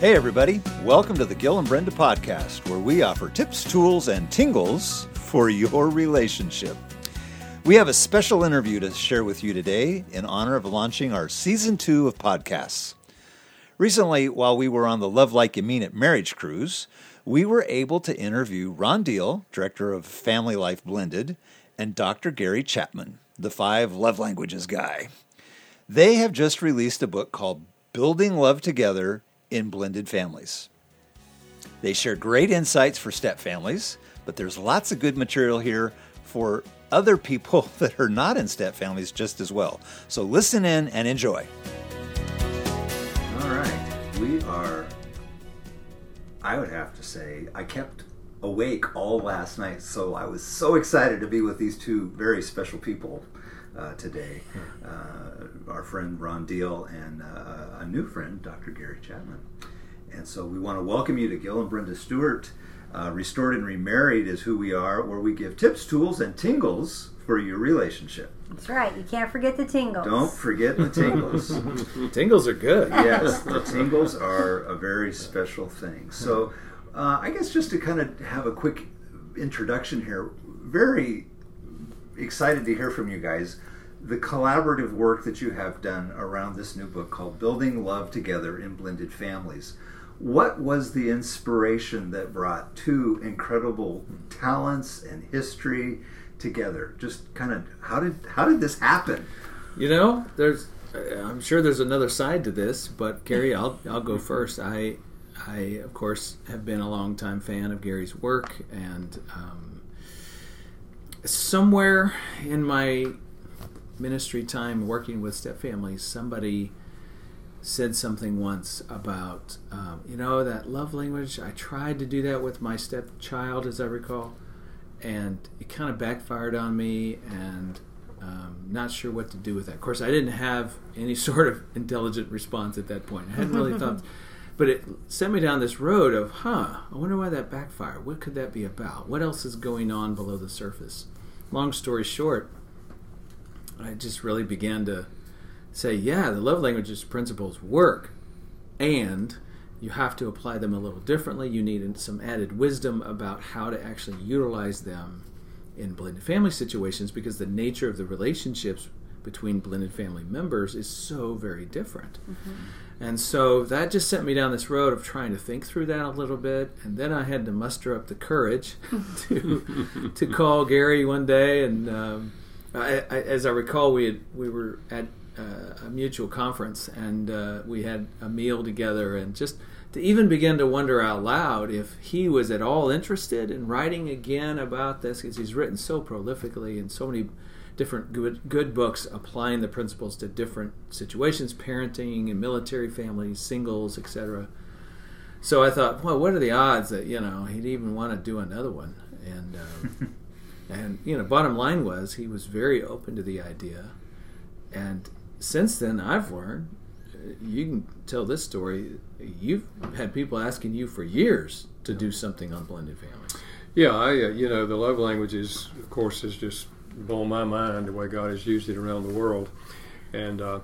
Hey, everybody. Welcome to the Gil and Brenda podcast, where we offer tips, tools, and tingles for your relationship. We have a special interview to share with you today in honor of launching our season two of podcasts. Recently, while we were on the Love Like You Mean It marriage cruise, we were able to interview Ron Deal, director of Family Life Blended, and Dr. Gary Chapman, the five love languages guy. They have just released a book called Building Love Together in blended families. They share great insights for step families, but there's lots of good material here for other people that are not in step families just as well. So listen in and enjoy. All right. We are, I would have to say, I kept awake all last night, so I was so excited to be with these two very special people uh, today. Uh, our friend Ron Deal and uh, a new friend, Dr. Gary Chapman. And so we want to welcome you to Gil and Brenda Stewart. Uh, Restored and Remarried is who we are, where we give tips, tools, and tingles for your relationship. That's right. You can't forget the tingles. Don't forget the tingles. Tingles are good. yes, the tingles are a very special thing. So, uh, I guess just to kind of have a quick introduction here, very excited to hear from you guys. The collaborative work that you have done around this new book called Building Love Together in Blended Families. What was the inspiration that brought two incredible talents and history together? Just kind of how did how did this happen? You know, there's. I'm sure there's another side to this, but Gary, I'll I'll go first. I I of course have been a longtime fan of Gary's work, and um, somewhere in my ministry time working with step families, somebody said something once about um, you know that love language. I tried to do that with my stepchild, as I recall, and it kind of backfired on me, and um, not sure what to do with that. Of course, I didn't have any sort of intelligent response at that point. I hadn't really thought, but it sent me down this road of, huh, I wonder why that backfired. What could that be about? What else is going on below the surface? Long story short, I just really began to say, yeah, the love languages principles work, and you have to apply them a little differently. You need some added wisdom about how to actually utilize them in blended family situations because the nature of the relationships between blended family members is so very different. Mm-hmm. And so that just sent me down this road of trying to think through that a little bit. And then I had to muster up the courage to, to call Gary one day. And um, I, I, as I recall, we, had, we were at uh, a mutual conference and uh, we had a meal together and just to even begin to wonder out loud if he was at all interested in writing again about this because he's written so prolifically in so many different good, good books applying the principles to different situations parenting and military families singles etc so i thought well what are the odds that you know he'd even want to do another one? And um, and you know bottom line was he was very open to the idea and since then i've learned you can tell this story. You've had people asking you for years to do something on blended families. Yeah, I uh, you know the love languages, of course, has just blown my mind the way God has used it around the world, and uh,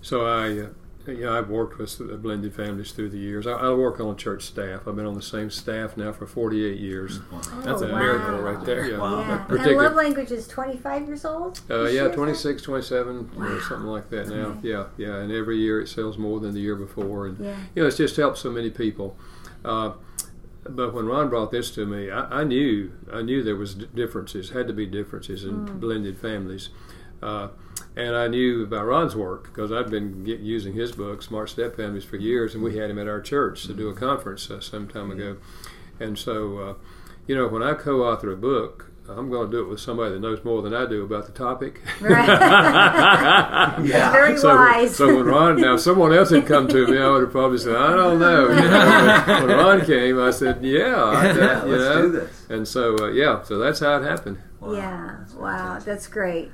so I. Uh, you know, I've worked with blended families through the years. I, I, work on church staff. I've been on the same staff now for 48 years. Oh, That's a wow. miracle right there. Yeah. Wow. And love language is 25 years old? Uh, yeah, 26, 27, you know, something like that now. Yeah, yeah. And every year it sells more than the year before. And, Yeah. you know, it's just helped so many people. Uh, but when Ron brought this to me, I, I knew I knew there was d- differences, had to be differences in blended families. Uh, and I knew about Ron's work because I'd been get, using his book, Smart Step Families, for years, and we had him at our church to do a conference uh, some time ago. And so, uh, you know, when I co-author a book, I'm going to do it with somebody that knows more than I do about the topic. Right. Yeah. Very so, wise. so when Ron, now if someone else had come to me, I would have probably said, I don't know. You know, when Ron came, I said, Yeah, I, Yeah, you let's know. do this. And so, uh, yeah, so that's how it happened. yeah. That's Wow. That's great.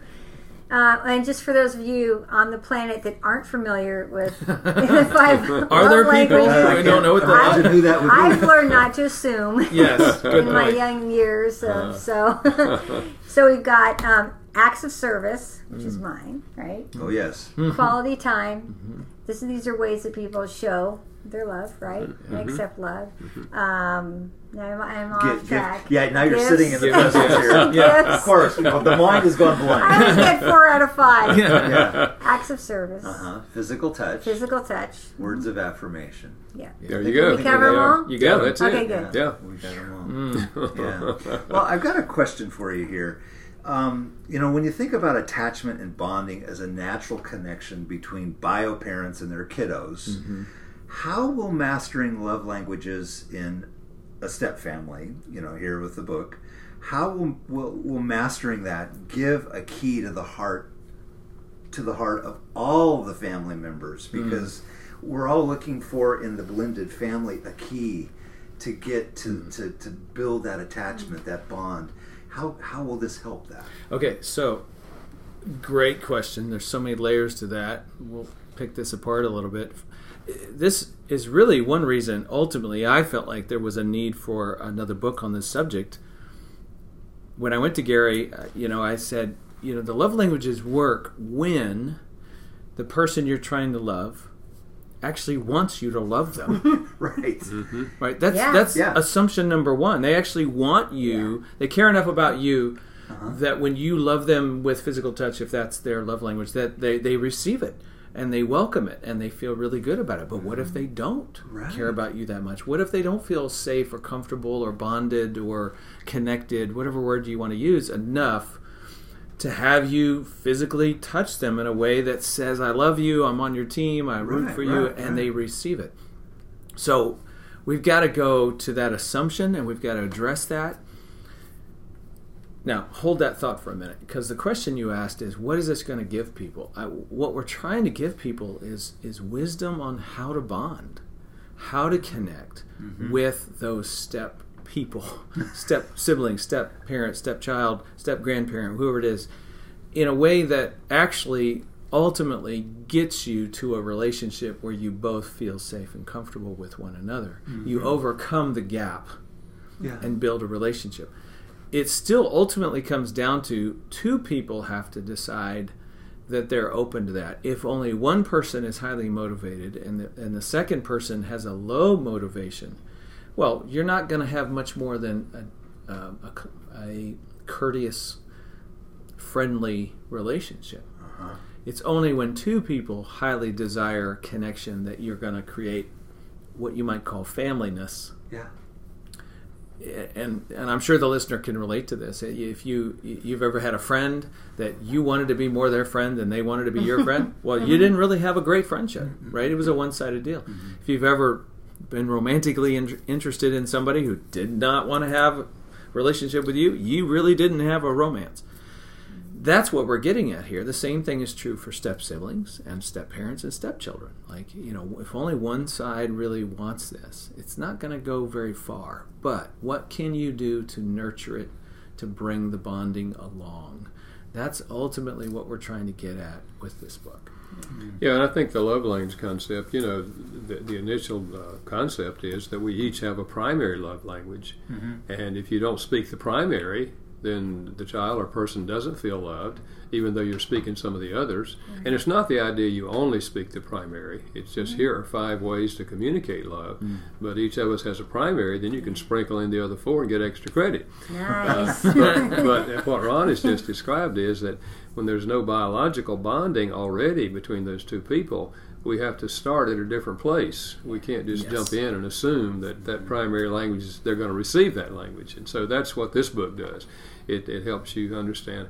Uh, and just for those of you on the planet that aren't familiar with the five Are there people languages, who don't know what I- the Imagine who that would I've be. learned not to assume. Yes, good in my young years. Uh, Uh-huh. so, so we've got um, acts of service, which Mm. is mine, right? Oh yes. Quality time. Mm-hmm. This these are ways that people show their love, right? Mm-hmm. Accept love. Um, now I'm, I'm off Gift- track. gift- yeah, now you're Gifts. sitting in the Gifts, presence yes. here. Yeah. Of course, you know, the mind has gone I blank. always get four out of five. Yeah. Acts of service, Uh-huh. Physical touch, physical touch. words of affirmation. Yeah. There you go. we cover them all? You got it. That's Okay, it. good. Yeah. We got them all. yeah. Well, I've got a question for you here. Um, you know, when you think about attachment and bonding as a natural connection between bio parents and their kiddos, mm-hmm. how will mastering love languages in a step family, you know, here with the book, how will, will, will mastering that give a key to the heart to the heart of all the family members? Mm. Because we're all looking for in the blended family a key to get to, mm. to, to build that attachment, that bond. How, how will this help that? Okay, so great question. There's so many layers to that. We'll pick this apart a little bit. This is really one reason, ultimately, I felt like there was a need for another book on this subject. When I went to Gary, uh, you know, I said, you know, the love languages work when the person you're trying to love actually wants you to love them. Right. Right. That's Yeah. that's Yeah. assumption number one. They actually want you. They care enough about you Uh-huh. that when you love them with physical touch, if that's their love language, that they they receive it and they welcome it and they feel really good about it. But what if they don't Mm-hmm. Right. care about you that much? What if they don't feel safe or comfortable or bonded or connected, whatever word you want to use, enough? To have you physically touch them in a way that says, I love you, I'm on your team, I root Right, for you, right, and right. they receive it. So we've got to go to that assumption and we've got to address that. Now, hold that thought for a minute because the question you asked is what is this going to give people? I, what we're trying to give people is is wisdom on how to bond, how to connect mm-hmm. with those step people, step sibling, step parent, step child, step grandparent, whoever it is, in a way that actually ultimately gets you to a relationship where you both feel safe and comfortable with one another. You mm-hmm. overcome the gap Yeah. and build a relationship. It still ultimately comes down to two people have to decide that they're open to that. If only one person is highly motivated and the, and the second person has a low motivation, well, you're not going to have much more than a, um, a a courteous, friendly relationship. Uh-huh. It's only when two people highly desire connection that you're going to create what you might call familyness Yeah. and and I'm sure the listener can relate to this. If you you've ever had a friend that you wanted to be more their friend than they wanted to be your friend, well, you didn't really have a great friendship, right? It was a one-sided deal. If you've ever been romantically in, interested in somebody who did not want to have a relationship with you, you really didn't have a romance. That's what we're getting at here. The same thing is true for step siblings and step parents and stepchildren. Like, you know, if only one side really wants this, it's not going to go very far. But what can you do to nurture it, to bring the bonding along? That's ultimately what we're trying to get at with this book. Yeah, and I think the love language concept, you know, the, the initial uh, concept is that we each have a primary love language. Mm-hmm. And if you don't speak the primary, then the child or person doesn't feel loved, even though you're speaking some of the others. Mm-hmm. And it's not the idea you only speak the primary. It's just mm-hmm. here are five ways to communicate love. Mm. But each of us has a primary, then you can sprinkle in the other four and get extra credit. Nice. but, but what Ron has just described is that when there's no biological bonding already between those two people, we have to start at a different place. We can't just Yes. jump in and assume that that primary language is they're going to receive that language. And so that's what this book does. It, it helps you understand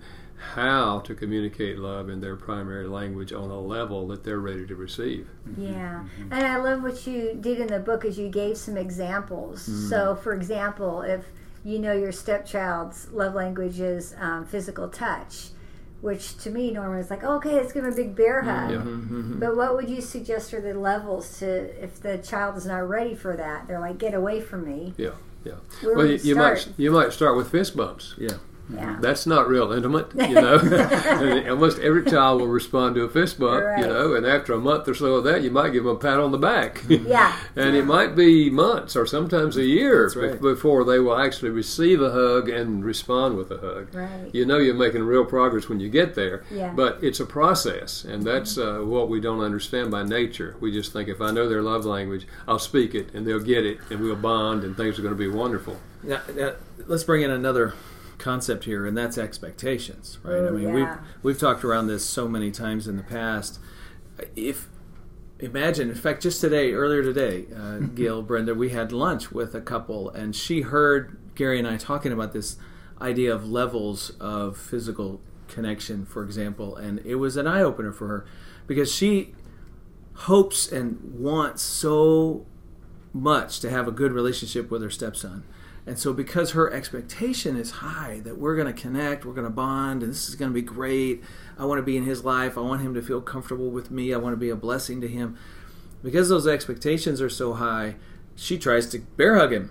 how to communicate love in their primary language on a level that they're ready to receive. Mm-hmm. Yeah, mm-hmm. and I love what you did in the book is you gave some examples. Mm-hmm. So, for example, if you know your stepchild's love language is um, physical touch, which to me normally is like, okay, let's give him a big bear mm-hmm. hug. Yeah. Mm-hmm. But what would you suggest are the levels to if the child is not ready for that? They're like, get away from me. Yeah, yeah. Where well, you, you you might start? you might start with fist bumps. Yeah. Yeah. That's not real intimate, you know. and almost every child will respond to a fist bump, Right. you know, and after a month or so of that, you might give them a pat on the back. Yeah. and it might be months or sometimes a year right. bef- before they will actually receive a hug and respond with a hug. Right. You know you're making real progress when you get there, Yeah. but it's a process, and that's uh, what we don't understand by nature. We just think if I know their love language, I'll speak it, and they'll get it, and we'll bond, and things are going to be wonderful. Now, now, let's bring in another concept here, and that's expectations, right? I Oh, mean, yeah. we've we've talked around this so many times in the past. If imagine, in fact, just today, earlier today, uh, Gil, Brenda, we had lunch with a couple, and she heard Gary and I talking about this idea of levels of physical connection, for example, and it was an eye opener for her because she hopes and wants so much to have a good relationship with her stepson. And so, because her expectation is high that we're going to connect, we're going to bond, and this is going to be great, I want to be in his life, I want him to feel comfortable with me, I want to be a blessing to him. Because those expectations are so high, she tries to bear hug him.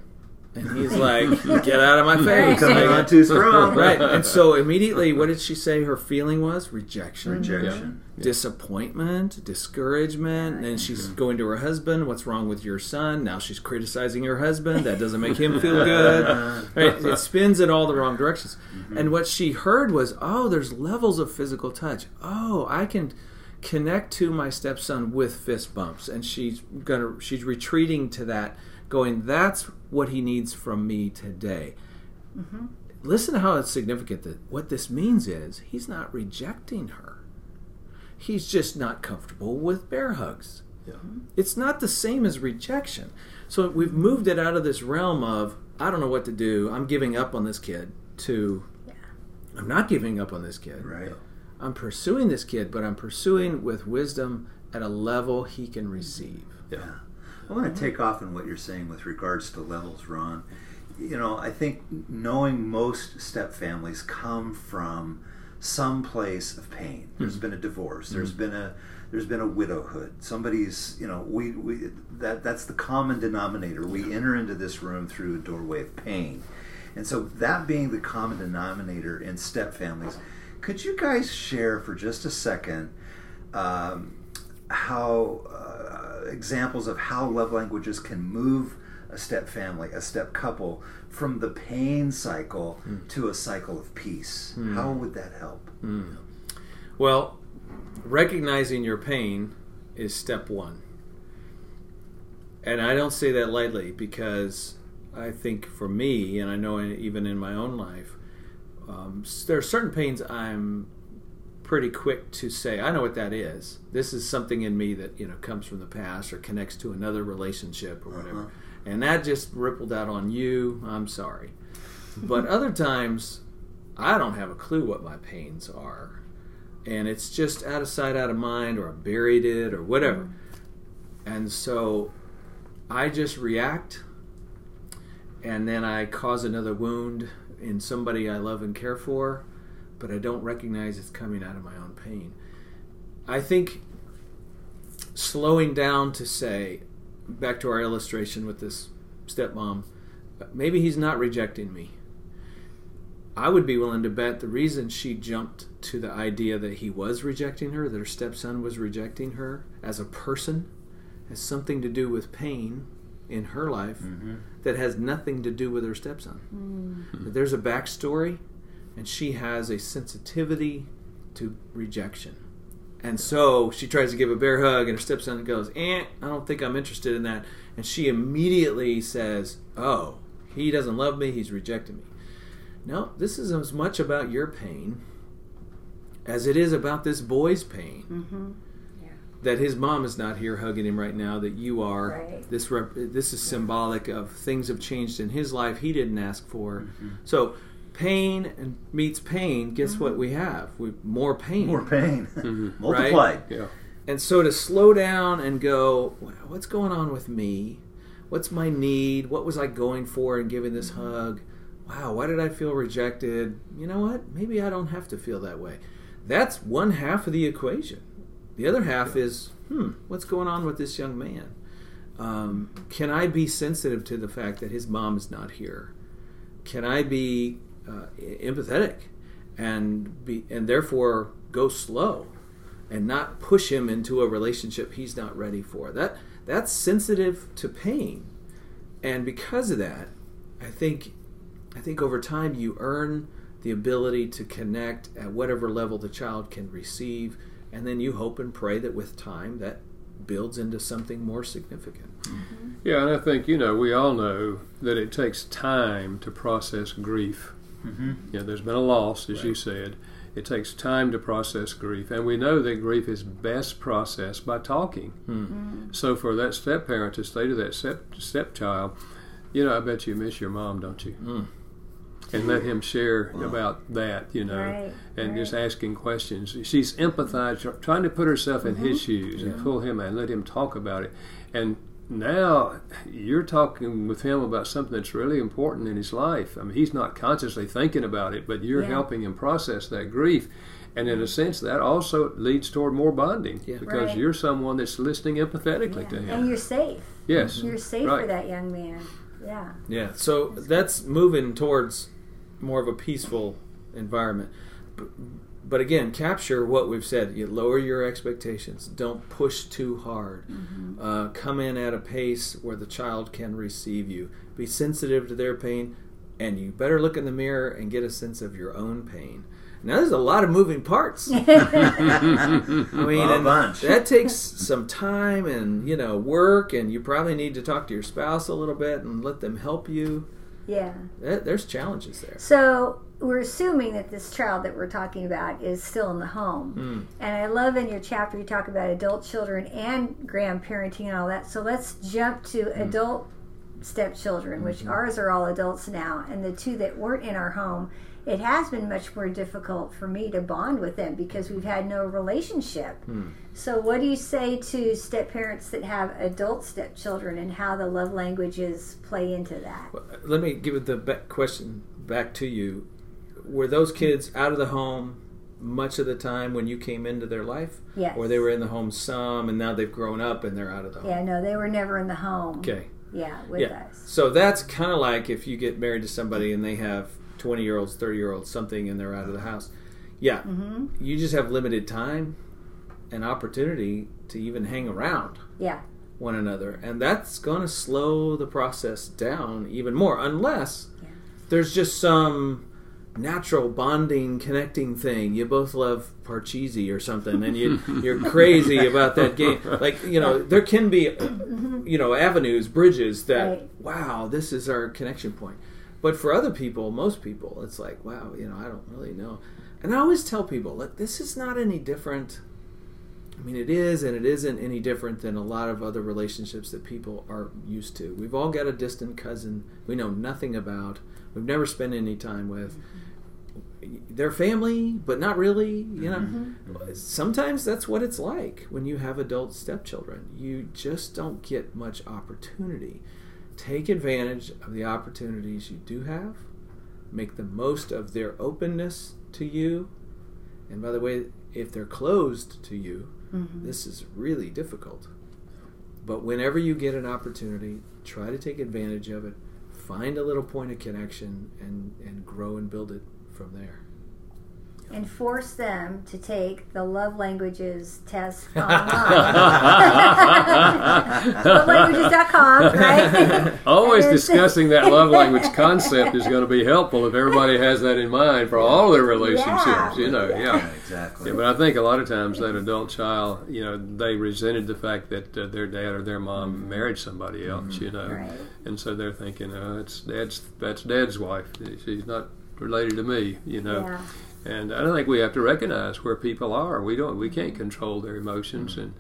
And he's like, Get out of my face. Coming on too strong. Right. And so, immediately, what did she say her feeling was? Rejection Rejection. Disappointment, discouragement, and she's mm-hmm. going to her husband, "What's wrong with your son?" Now she's criticizing her husband. That doesn't make him feel good. Right? It spins in all the wrong directions. Mm-hmm. And what she heard was, "Oh, there's levels of physical touch. Oh, I can connect to my stepson with fist bumps." And she's gonna she's retreating to that, going, "That's what he needs from me today." Mm-hmm. Listen to how it's significant that what this means is he's not rejecting her he's just not comfortable with bear hugs. It's not the same as rejection. So we've moved it out of this realm of I don't know what to do. I'm giving up on this kid to I'm not giving up on this kid. Right. I'm pursuing this kid, but I'm pursuing with wisdom at a level he can receive. Yeah. I want to take off on what you're saying with regards to levels, Ron. You know, I think knowing most step families come from some place of pain. There's been a divorce. There's been a there's been a widowhood. Somebody's, you know, we, we that that's the common denominator. We enter into this room through a doorway of pain. And so that being the common denominator in step families, could you guys share for just a second um, how uh, examples of how love languages can move a step family, a step couple, from the pain cycle hmm. to a cycle of peace? Hmm. How would that help? Hmm. Well, recognizing your pain is step one. And I don't say that lightly because I think for me, and I know even in my own life, um, there are certain pains I'm pretty quick to say, I know what that is. This is something in me that you know comes from the past or connects to another relationship or whatever, uh-huh. And that just rippled out on you. I'm sorry, but other times I don't have a clue what my pains are and it's just out of sight, out of mind, or I buried it, or whatever. Mm-hmm. And so I just react, and then I cause another wound in somebody I love and care for, but I don't recognize it's coming out of my own pain. I think slowing down to say, back to our illustration with this stepmom, maybe he's not rejecting me. I would be willing to bet the reason she jumped to the idea that he was rejecting her, that her stepson was rejecting her as a person, has something to do with pain in her life mm-hmm. that has nothing to do with her stepson. That there's a backstory, and she has a sensitivity to rejection. And so she tries to give a bear hug, and her stepson goes, Eh, I don't think I'm interested in that. And she immediately says, Oh, he doesn't love me, he's rejecting me. No, this is as much about your pain as it is about this boy's pain. Mm-hmm. That his mom is not here hugging him right now. That you are. Right. This rep- this is symbolic of things have changed in his life he didn't ask for. Mm-hmm. So pain and meets pain. Guess Mm-hmm. what we have? We more pain. More pain. Multiplied. Yeah. And so to slow down and go, what's going on with me? What's my need? What was I going for in giving this hug? Wow, why did I feel rejected? You know what? Maybe I don't have to feel that way. That's one half of the equation. The other half is, hmm, what's going on with this young man? Um, can I be sensitive to the fact that his mom is not here? Can I be uh, empathetic and be and therefore go slow and not push him into a relationship he's not ready for. That that's sensitive to pain. And because of that, I think I think over time you earn the ability to connect at whatever level the child can receive and then you hope and pray that with time that builds into something more significant. Yeah, and I think you know we all know that it takes time to process grief. Mm-hmm. You know, there's been a loss, as you said. It takes time to process grief, and we know that grief is best processed by talking. So for that step parent to say to that step stepchild, you know, I bet you miss your mom, don't you? And let him share about that, you know, Right, and just asking questions. She's empathized, trying to put herself in his Mm-hmm. shoes and pull him and let him talk about it. And now you're talking with him about something that's really important in his life. I mean, he's not consciously thinking about it, but you're Yeah. helping him process that grief. And in a sense, that also leads toward more bonding Yeah. because Right. you're someone that's listening empathetically Yeah. to him. And you're safe. yes, You're safe right. for that young man. Yeah. Yeah, so that's moving towards more of a peaceful environment. B- But again, capture what we've said. You lower your expectations. Don't push too hard. Uh, come in at a pace where the child can receive you. Be sensitive to their pain, and you better look in the mirror and get a sense of your own pain. Now, there's a lot of moving parts. I mean, A bunch. that takes some time and you know work, and you probably need to talk to your spouse a little bit and let them help you. Yeah. There's challenges there. So we're assuming that this child that we're talking about is still in the home. Hmm. And I love in your chapter you talk about adult children and grandparenting and all that. So let's jump to Hmm. adult stepchildren, which Mm-hmm. ours are all adults now, and the two that weren't in our home. It has been much more difficult for me to bond with them because we've had no relationship. Hmm. So, what do you say to step parents that have adult stepchildren and how the love languages play into that? Let me give the ba- question back to you. Were those kids out of the home much of the time when you came into their life? Yes. Or they were in the home some and now they've grown up and they're out of the home? Yeah, no, they were never in the home. Okay. Yeah, with yeah. us. So that's kind of like if you get married to somebody and they have 20 year olds, 30 year olds, something, and they're out of the house. Yeah. Mm-hmm. You just have limited time and opportunity to even hang around Yeah, one another. And that's going to slow the process down even more, unless Yeah. there's just some natural bonding, connecting thing. You both love Parcheesi or something, and you, you're crazy about that game. Like, you know, there can be, you know, avenues, bridges that, Right. wow, this is our connection point. But for other people, most people, it's like, wow, you know, I don't really know. And I always tell people, like, this is not any different. I mean, it is and it isn't any different than a lot of other relationships that people are used to. We've all got a distant cousin we know nothing about, we've never spent any time with. They're family, but not really, you know. Mm-hmm. Sometimes that's what it's like when you have adult stepchildren. You just don't get much opportunity. Take advantage of the opportunities you do have, make the most of their openness to you. And by the way, if they're closed to you, mm-hmm. this is really difficult. But whenever you get an opportunity, try to take advantage of it. Find a little point of connection and, and grow and build it from there. and force them to take the love languages test online. Lovelanguages.com, right? Always discussing that love language concept is going to be helpful if everybody has that in mind for all their relationships. Yeah. You know, yeah. Yeah, exactly. Yeah, but I think a lot of times that adult child, you know, they resented the fact that uh, their dad or their mom married somebody else, you know, Right. and so they're thinking, oh, it's dad's that's dad's wife. She's not related to me, you know. Yeah. And I don't think we have to recognize where people are. We don't. We can't control their emotions, and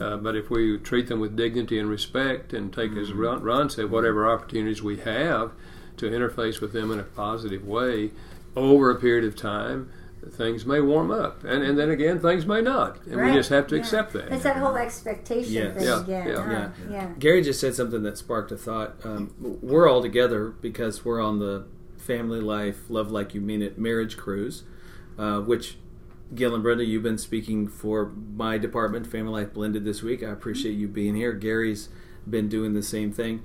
uh, but if we treat them with dignity and respect, and take, as Ron, Ron said, whatever opportunities we have to interface with them in a positive way over a period of time, things may warm up, and and then again, things may not, and Right. we just have to Yeah. accept that. It's that whole expectation Yes. thing Yeah, again. yeah, huh? yeah. yeah. Gary just said something that sparked a thought. Um, we're all together because we're on the Family Life Love Like You Mean It marriage cruise, uh, which Gil and Brenda, you've been speaking for my department, Family Life Blended, this week. I appreciate you being here. Gary's been doing the same thing.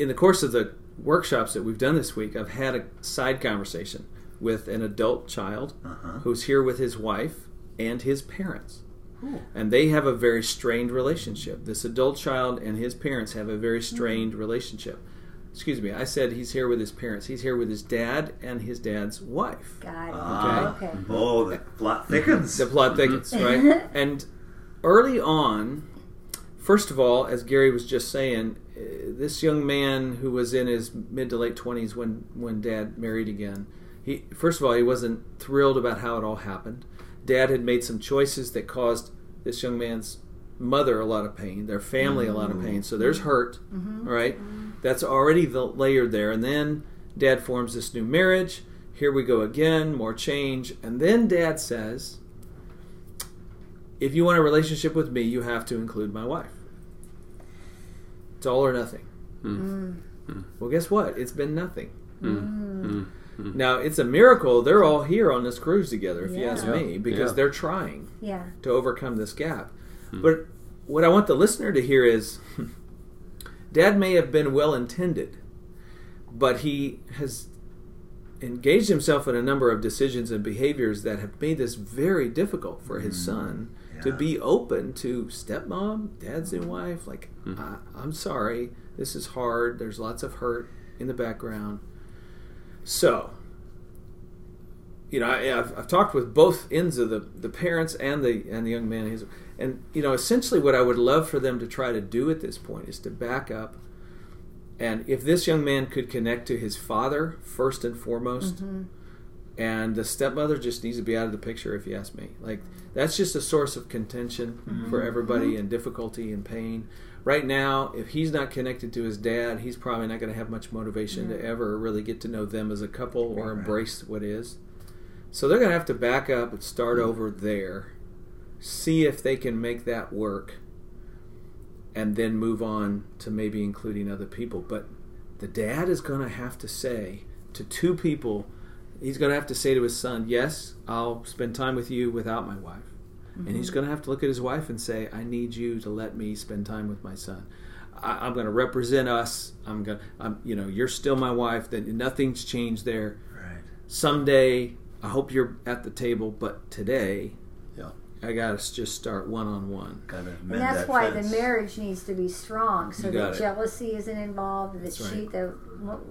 In the course of the workshops that we've done this week, I've had a side conversation with an adult child Uh-huh. who's here with his wife and his parents. And they have a very strained relationship. This adult child and his parents have a very strained relationship. Excuse me, I said he's here with his parents. He's here with his dad and his dad's wife. Got it. Ah. Okay. Oh, the plot thickens. The plot thickens, right? And early on, first of all, as Gary was just saying, uh, this young man who was in his mid to late twenties when when Dad married again, he first of all he wasn't thrilled about how it all happened. Dad had made some choices that caused this young man's mother a lot of pain, their family a lot of pain. So there's hurt, all right? That's already the, layered there. And then Dad forms this new marriage. Here we go again, more change. And then Dad says, if you want a relationship with me, you have to include my wife. It's all or nothing. Hmm. Mm. Hmm. Well, guess what? It's been nothing. Hmm. Mm. Now, it's a miracle they're all here on this cruise together, if you ask me, because Yeah. they're trying Yeah. to overcome this gap. But what I want the listener to hear is Dad may have been well intended, but he has engaged himself in a number of decisions and behaviors that have made this very difficult for his mm-hmm. son to be open to stepmom, dad's new wife. Like, hmm. I, I'm sorry, this is hard. There's lots of hurt in the background. So, you know, I, I've, I've talked with both ends of the, the parents and the and the young man. and his- And you know, essentially, what I would love for them to try to do at this point is to back up. And if this young man could connect to his father first and foremost, mm-hmm. and the stepmother just needs to be out of the picture, if you ask me. Like that's just a source of contention mm-hmm. for everybody mm-hmm. and difficulty and pain. Right now, if he's not connected to his dad, he's probably not going to have much motivation to ever really get to know them as a couple or Right. embrace what is. So they're going to have to back up and start over there, see if they can make that work, and then move on to maybe including other people. But the dad is going to have to say to two people, he's going to have to say to his son, Yes, I'll spend time with you without my wife. And he's mm-hmm. going to have to look at his wife and say, I need you to let me spend time with my son. I, I'm going to represent us. I'm going I'm, you know, you're still my wife. That nothing's changed there. Right. Someday, I hope you're at the table, but today, Yeah. I got to just start one on one. Gotta And that's that why fence. the marriage needs to be strong, so You that it. jealousy isn't involved. That That's she, right. the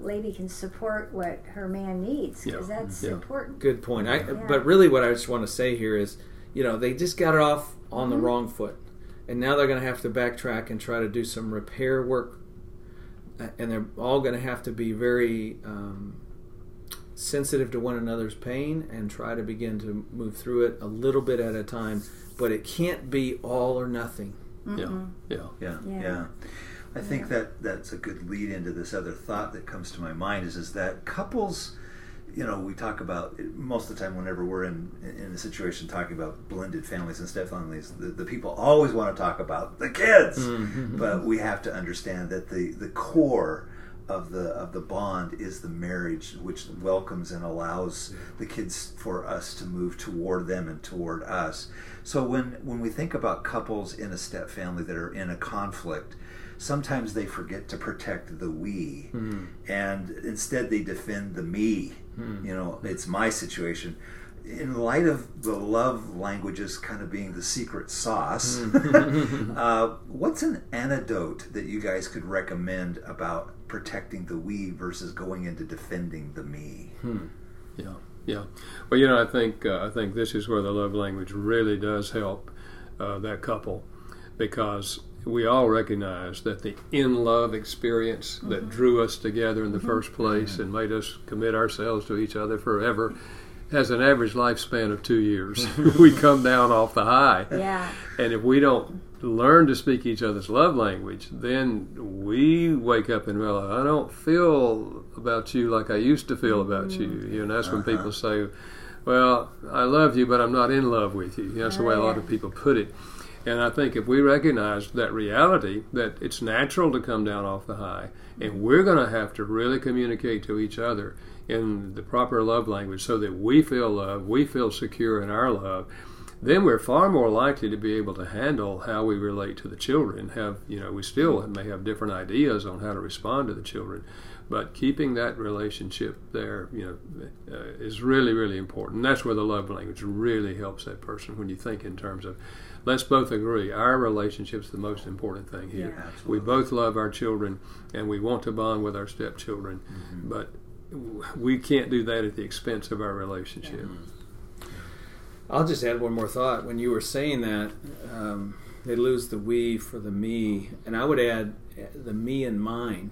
lady, can support what her man needs, because Yeah. that's Yeah. important. Good point. I, Yeah. But really, what I just want to say here is, you know, they just got it off on the wrong foot, and now they're going to have to backtrack and try to do some repair work, uh, and they're all going to have to be very um, sensitive to one another's pain and try to begin to move through it a little bit at a time. But it can't be all or nothing. Yeah. Yeah. Yeah, Yeah. yeah. I think that that's a good lead into this other thought that comes to my mind is is that couples, you know, we talk about most of the time whenever we're in in a situation talking about blended families and step families, the, the people always want to talk about the kids, mm-hmm. but we have to understand that the the core of the of the bond is the marriage which welcomes and allows the kids for us to move toward them and toward us. So when when we think about couples in a step family that are in a conflict sometimes they forget to protect the we. Hmm. And instead they defend the me. Hmm. You know it's my situation. In light of the love languages kind of being the secret sauce, hmm. uh, what's an antidote that you guys could recommend about protecting the we versus going into defending the me? Hmm. Yeah, yeah. Well, you know, I think uh, I think this is where the love language really does help uh, that couple because we all recognize that the in love experience that drew us together in the first place and made us commit ourselves to each other forever has an average lifespan of two years. we come down off the high. Yeah. And if we don't learn to speak each other's love language, then we wake up and realize, I don't feel about you like I used to feel about you. Mm-hmm. You know, that's when uh-huh. people say, Well, I love you, but I'm not in love with you. That's the way a oh, lot of people put it. And I think if we recognize that reality, that it's natural to come down off the high, and mm-hmm. we're going to have to really communicate to each other in the proper love language so that we feel love, we feel secure in our love, then we're far more likely to be able to handle how we relate to the children. Have you know, we still may have different ideas on how to respond to the children, but keeping that relationship there, you know, uh, is really really important. And that's where the love language really helps that person when you think in terms of. Let's both agree our relationship's the most important thing here. Yeah, we both love our children and we want to bond with our stepchildren, but we can't do that at the expense of our relationship. I'll just add one more thought. When you were saying that, um, they lose the we for the me, and I would add uh, the me and mine.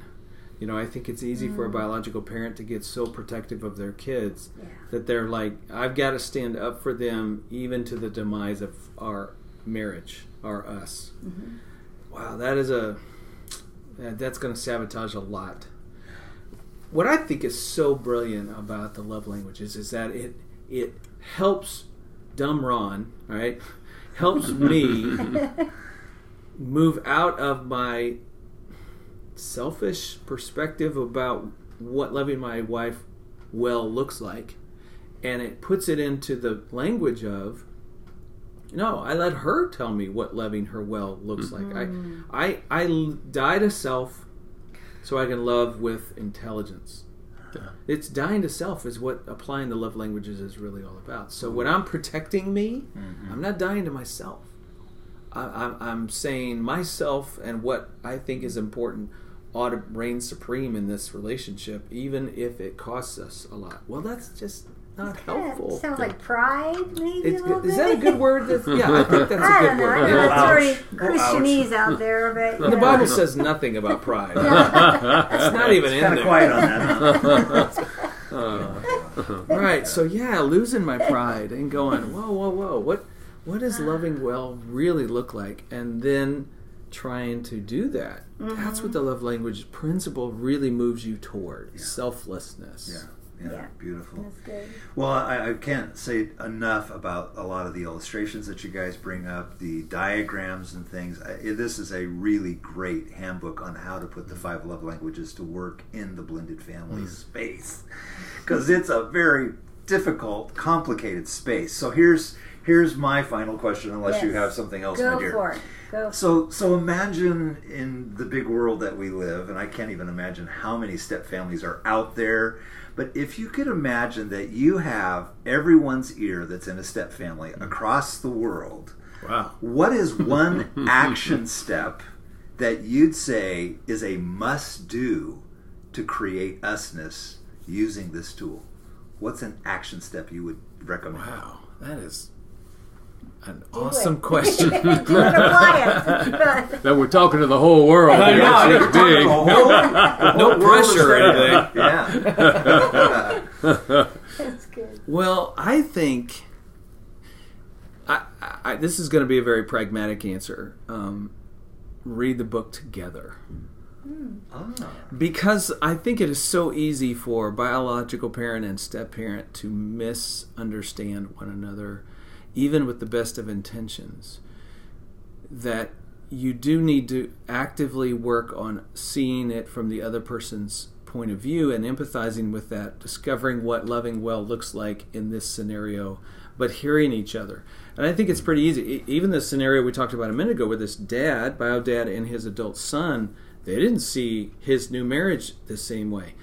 You know, I think it's easy for a biological parent to get so protective of their kids Yeah. that they're like, I've got to stand up for them even to the demise of our marriage, our us. Wow, that is a that's going to sabotage a lot. What I think is so brilliant about the love languages is that it it helps dumb Ron, right? Helps me move out of my selfish perspective about what loving my wife well looks like and it puts it into the language of no i let her tell me what loving her well looks like I, mm-hmm. I, I die to self so i can love with intelligence Yeah. it's dying to self is what applying the love languages is really all about. So when mm-hmm. i'm protecting me mm-hmm. i'm not dying to myself. I, I'm, I'm saying myself and what i think is important ought to reign supreme in this relationship even if it costs us a lot. Well that's just not Yeah, helpful sounds like pride, maybe it's, a little is bit. that a good word? That's, yeah, I think that's I a don't good know. I word. know Yeah. it's Ouch. already Christianese out there, but you The know. Bible says nothing about pride. it's not even in Kind there. of quiet on that. Right. So yeah, losing my pride and going, whoa, whoa, whoa. What what does loving well really look like? And then trying to do that. That's what mm-hmm. the love language principle really moves you toward. Selflessness. Yeah. Yeah, Yeah. beautiful. That's good. Well, I, I can't say enough about a lot of the illustrations that you guys bring up, the diagrams and things. I, this is a really great handbook on how to put the five love languages to work in the blended family mm. space, because it's a very difficult, complicated space. So here's here's my final question, unless you have something else, Go my dear. for it. Go. So, so imagine in the big world that we live, and I can't even imagine how many step families are out there. But if you could imagine that you have everyone's ear that's in a step family hmm. across the world, Wow. what is one action step that you'd say is a must do to create usness using this tool? What's an action step you would recommend? Wow. That is an Do awesome it. question. Do it, apply it. That we're talking to the whole world. I know, It's I big. no pressure or anything. Yeah. That's good. Well, I think I, I, this is going to be a very pragmatic answer. Um, read the book together Ah. because I think it is so easy for biological parent and step parent to misunderstand one another, even with the best of intentions. That you do need to actively work on seeing it from the other person's point of view and empathizing with that, discovering what loving well looks like in this scenario, but hearing each other. And I think it's pretty easy. Even the scenario we talked about a minute ago, where this dad, bio dad, and his adult son, they didn't see his new marriage the same way.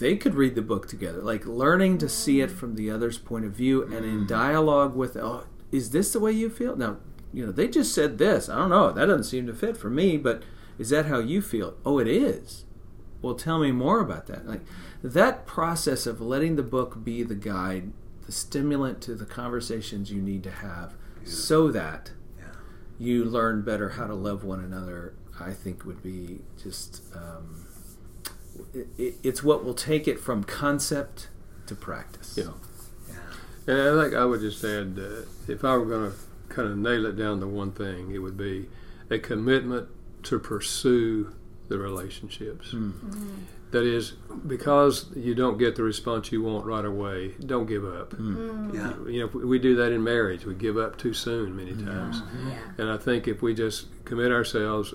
They could read the book together, like learning to see it from the other's point of view and in dialogue with, oh, is this the way you feel? Now, you know, they just said this. I don't know. That doesn't seem to fit for me, but is that how you feel? Oh, it is. Well, tell me more about that. Like that process of letting the book be the guide, the stimulant to the conversations you need to have, so that Yeah. you learn better how to love one another. I think would be just um, it, it, it's what will take it from concept to practice. Yeah. And I think I would just add, uh, if I were going to kind of nail it down to one thing, it would be a commitment to pursue the relationships. Hmm. Mm-hmm. That is, because you don't get the response you want right away, don't give up. Hmm. Mm. Yeah. You know, we do that in marriage. We give up too soon many hmm. times. Yeah. And I think if we just commit ourselves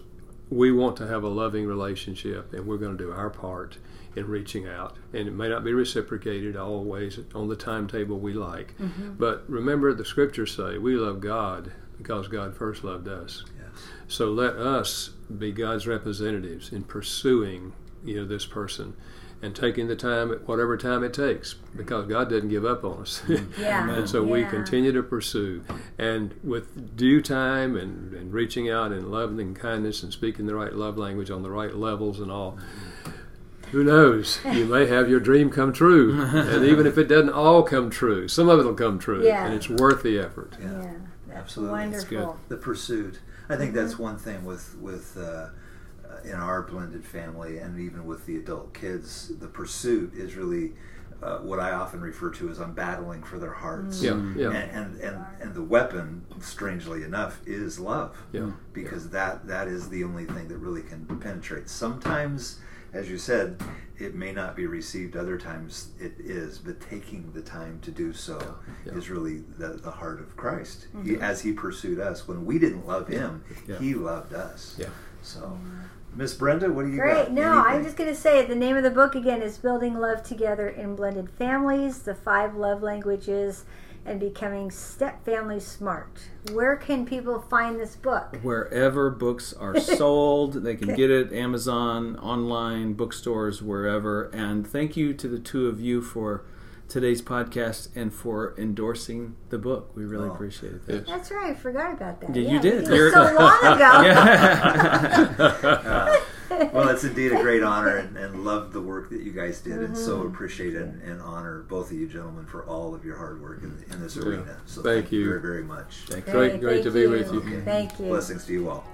we want to have a loving relationship, and we're going to do our part in reaching out. And it may not be reciprocated always on the timetable we like. Mm-hmm. But remember, the scriptures say we love God because God first loved us. Yes. So let us be God's representatives in pursuing, you know, this person and taking the time, at whatever time it takes, because God doesn't give up on us. Yeah. and so we continue to pursue. And with due time and, and reaching out and loving and kindness and speaking the right love language on the right levels and all, who knows? You may have your dream come true. and even if it doesn't all come true, some of it will come true. Yeah. And it's worth the effort. Yeah, that's Absolutely. That's wonderful. good. the pursuit. I think that's one thing with with uh, Uh, in our blended family, and even with the adult kids, the pursuit is really uh, what I often refer to as I'm battling for their hearts. Yeah, mm. yeah. And, and and and the weapon, strangely enough, is love. Yeah. Because that that is the only thing that really can penetrate. Sometimes, as you said, it may not be received. Other times it is. But taking the time to do so Yeah. is really the, the heart of Christ. He, mm-hmm. as He pursued us when we didn't love Him, Yeah. He loved us. Yeah. So, Miss Brenda, what do you Great. got? No, Anything? I'm just going to say the name of the book again is Building Love Together in Blended Families, the five love languages, and becoming step family smart. Where can people find this book? Wherever books are sold, they can get it Amazon, online, bookstores, wherever. And thank you to the two of you for today's podcast and for endorsing the book. We really Oh. appreciate it. Thank That's right. I forgot about that. Yeah, you did. It was You're- so long ago. Yeah. well, it's indeed a great honor, and, and love the work that you guys did, and so Mm-hmm. appreciate and, and honor both of you gentlemen for all of your hard work in, in this arena. So Thank you. very, very much. Thank you. Great, great to thank be with you. Okay. Thank you. Blessings to you all.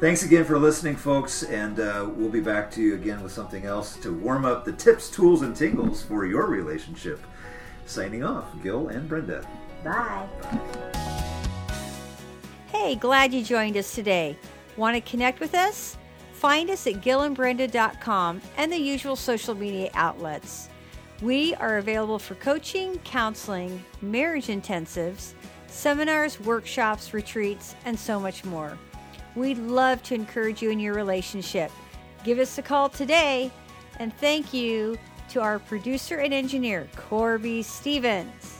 Thanks again for listening, folks, and uh, we'll be back to you again with something else to warm up the tips, tools, and tingles for your relationship. Signing off, Gil and Brenda. Bye. Hey, glad you joined us today. Want to connect with us? Find us at gilandbrenda.com and the usual social media outlets. We are available for coaching, counseling, marriage intensives, seminars, workshops, retreats, and so much more. We'd love to encourage you in your relationship. Give us a call today, and thank you to our producer and engineer, Corby Stevens.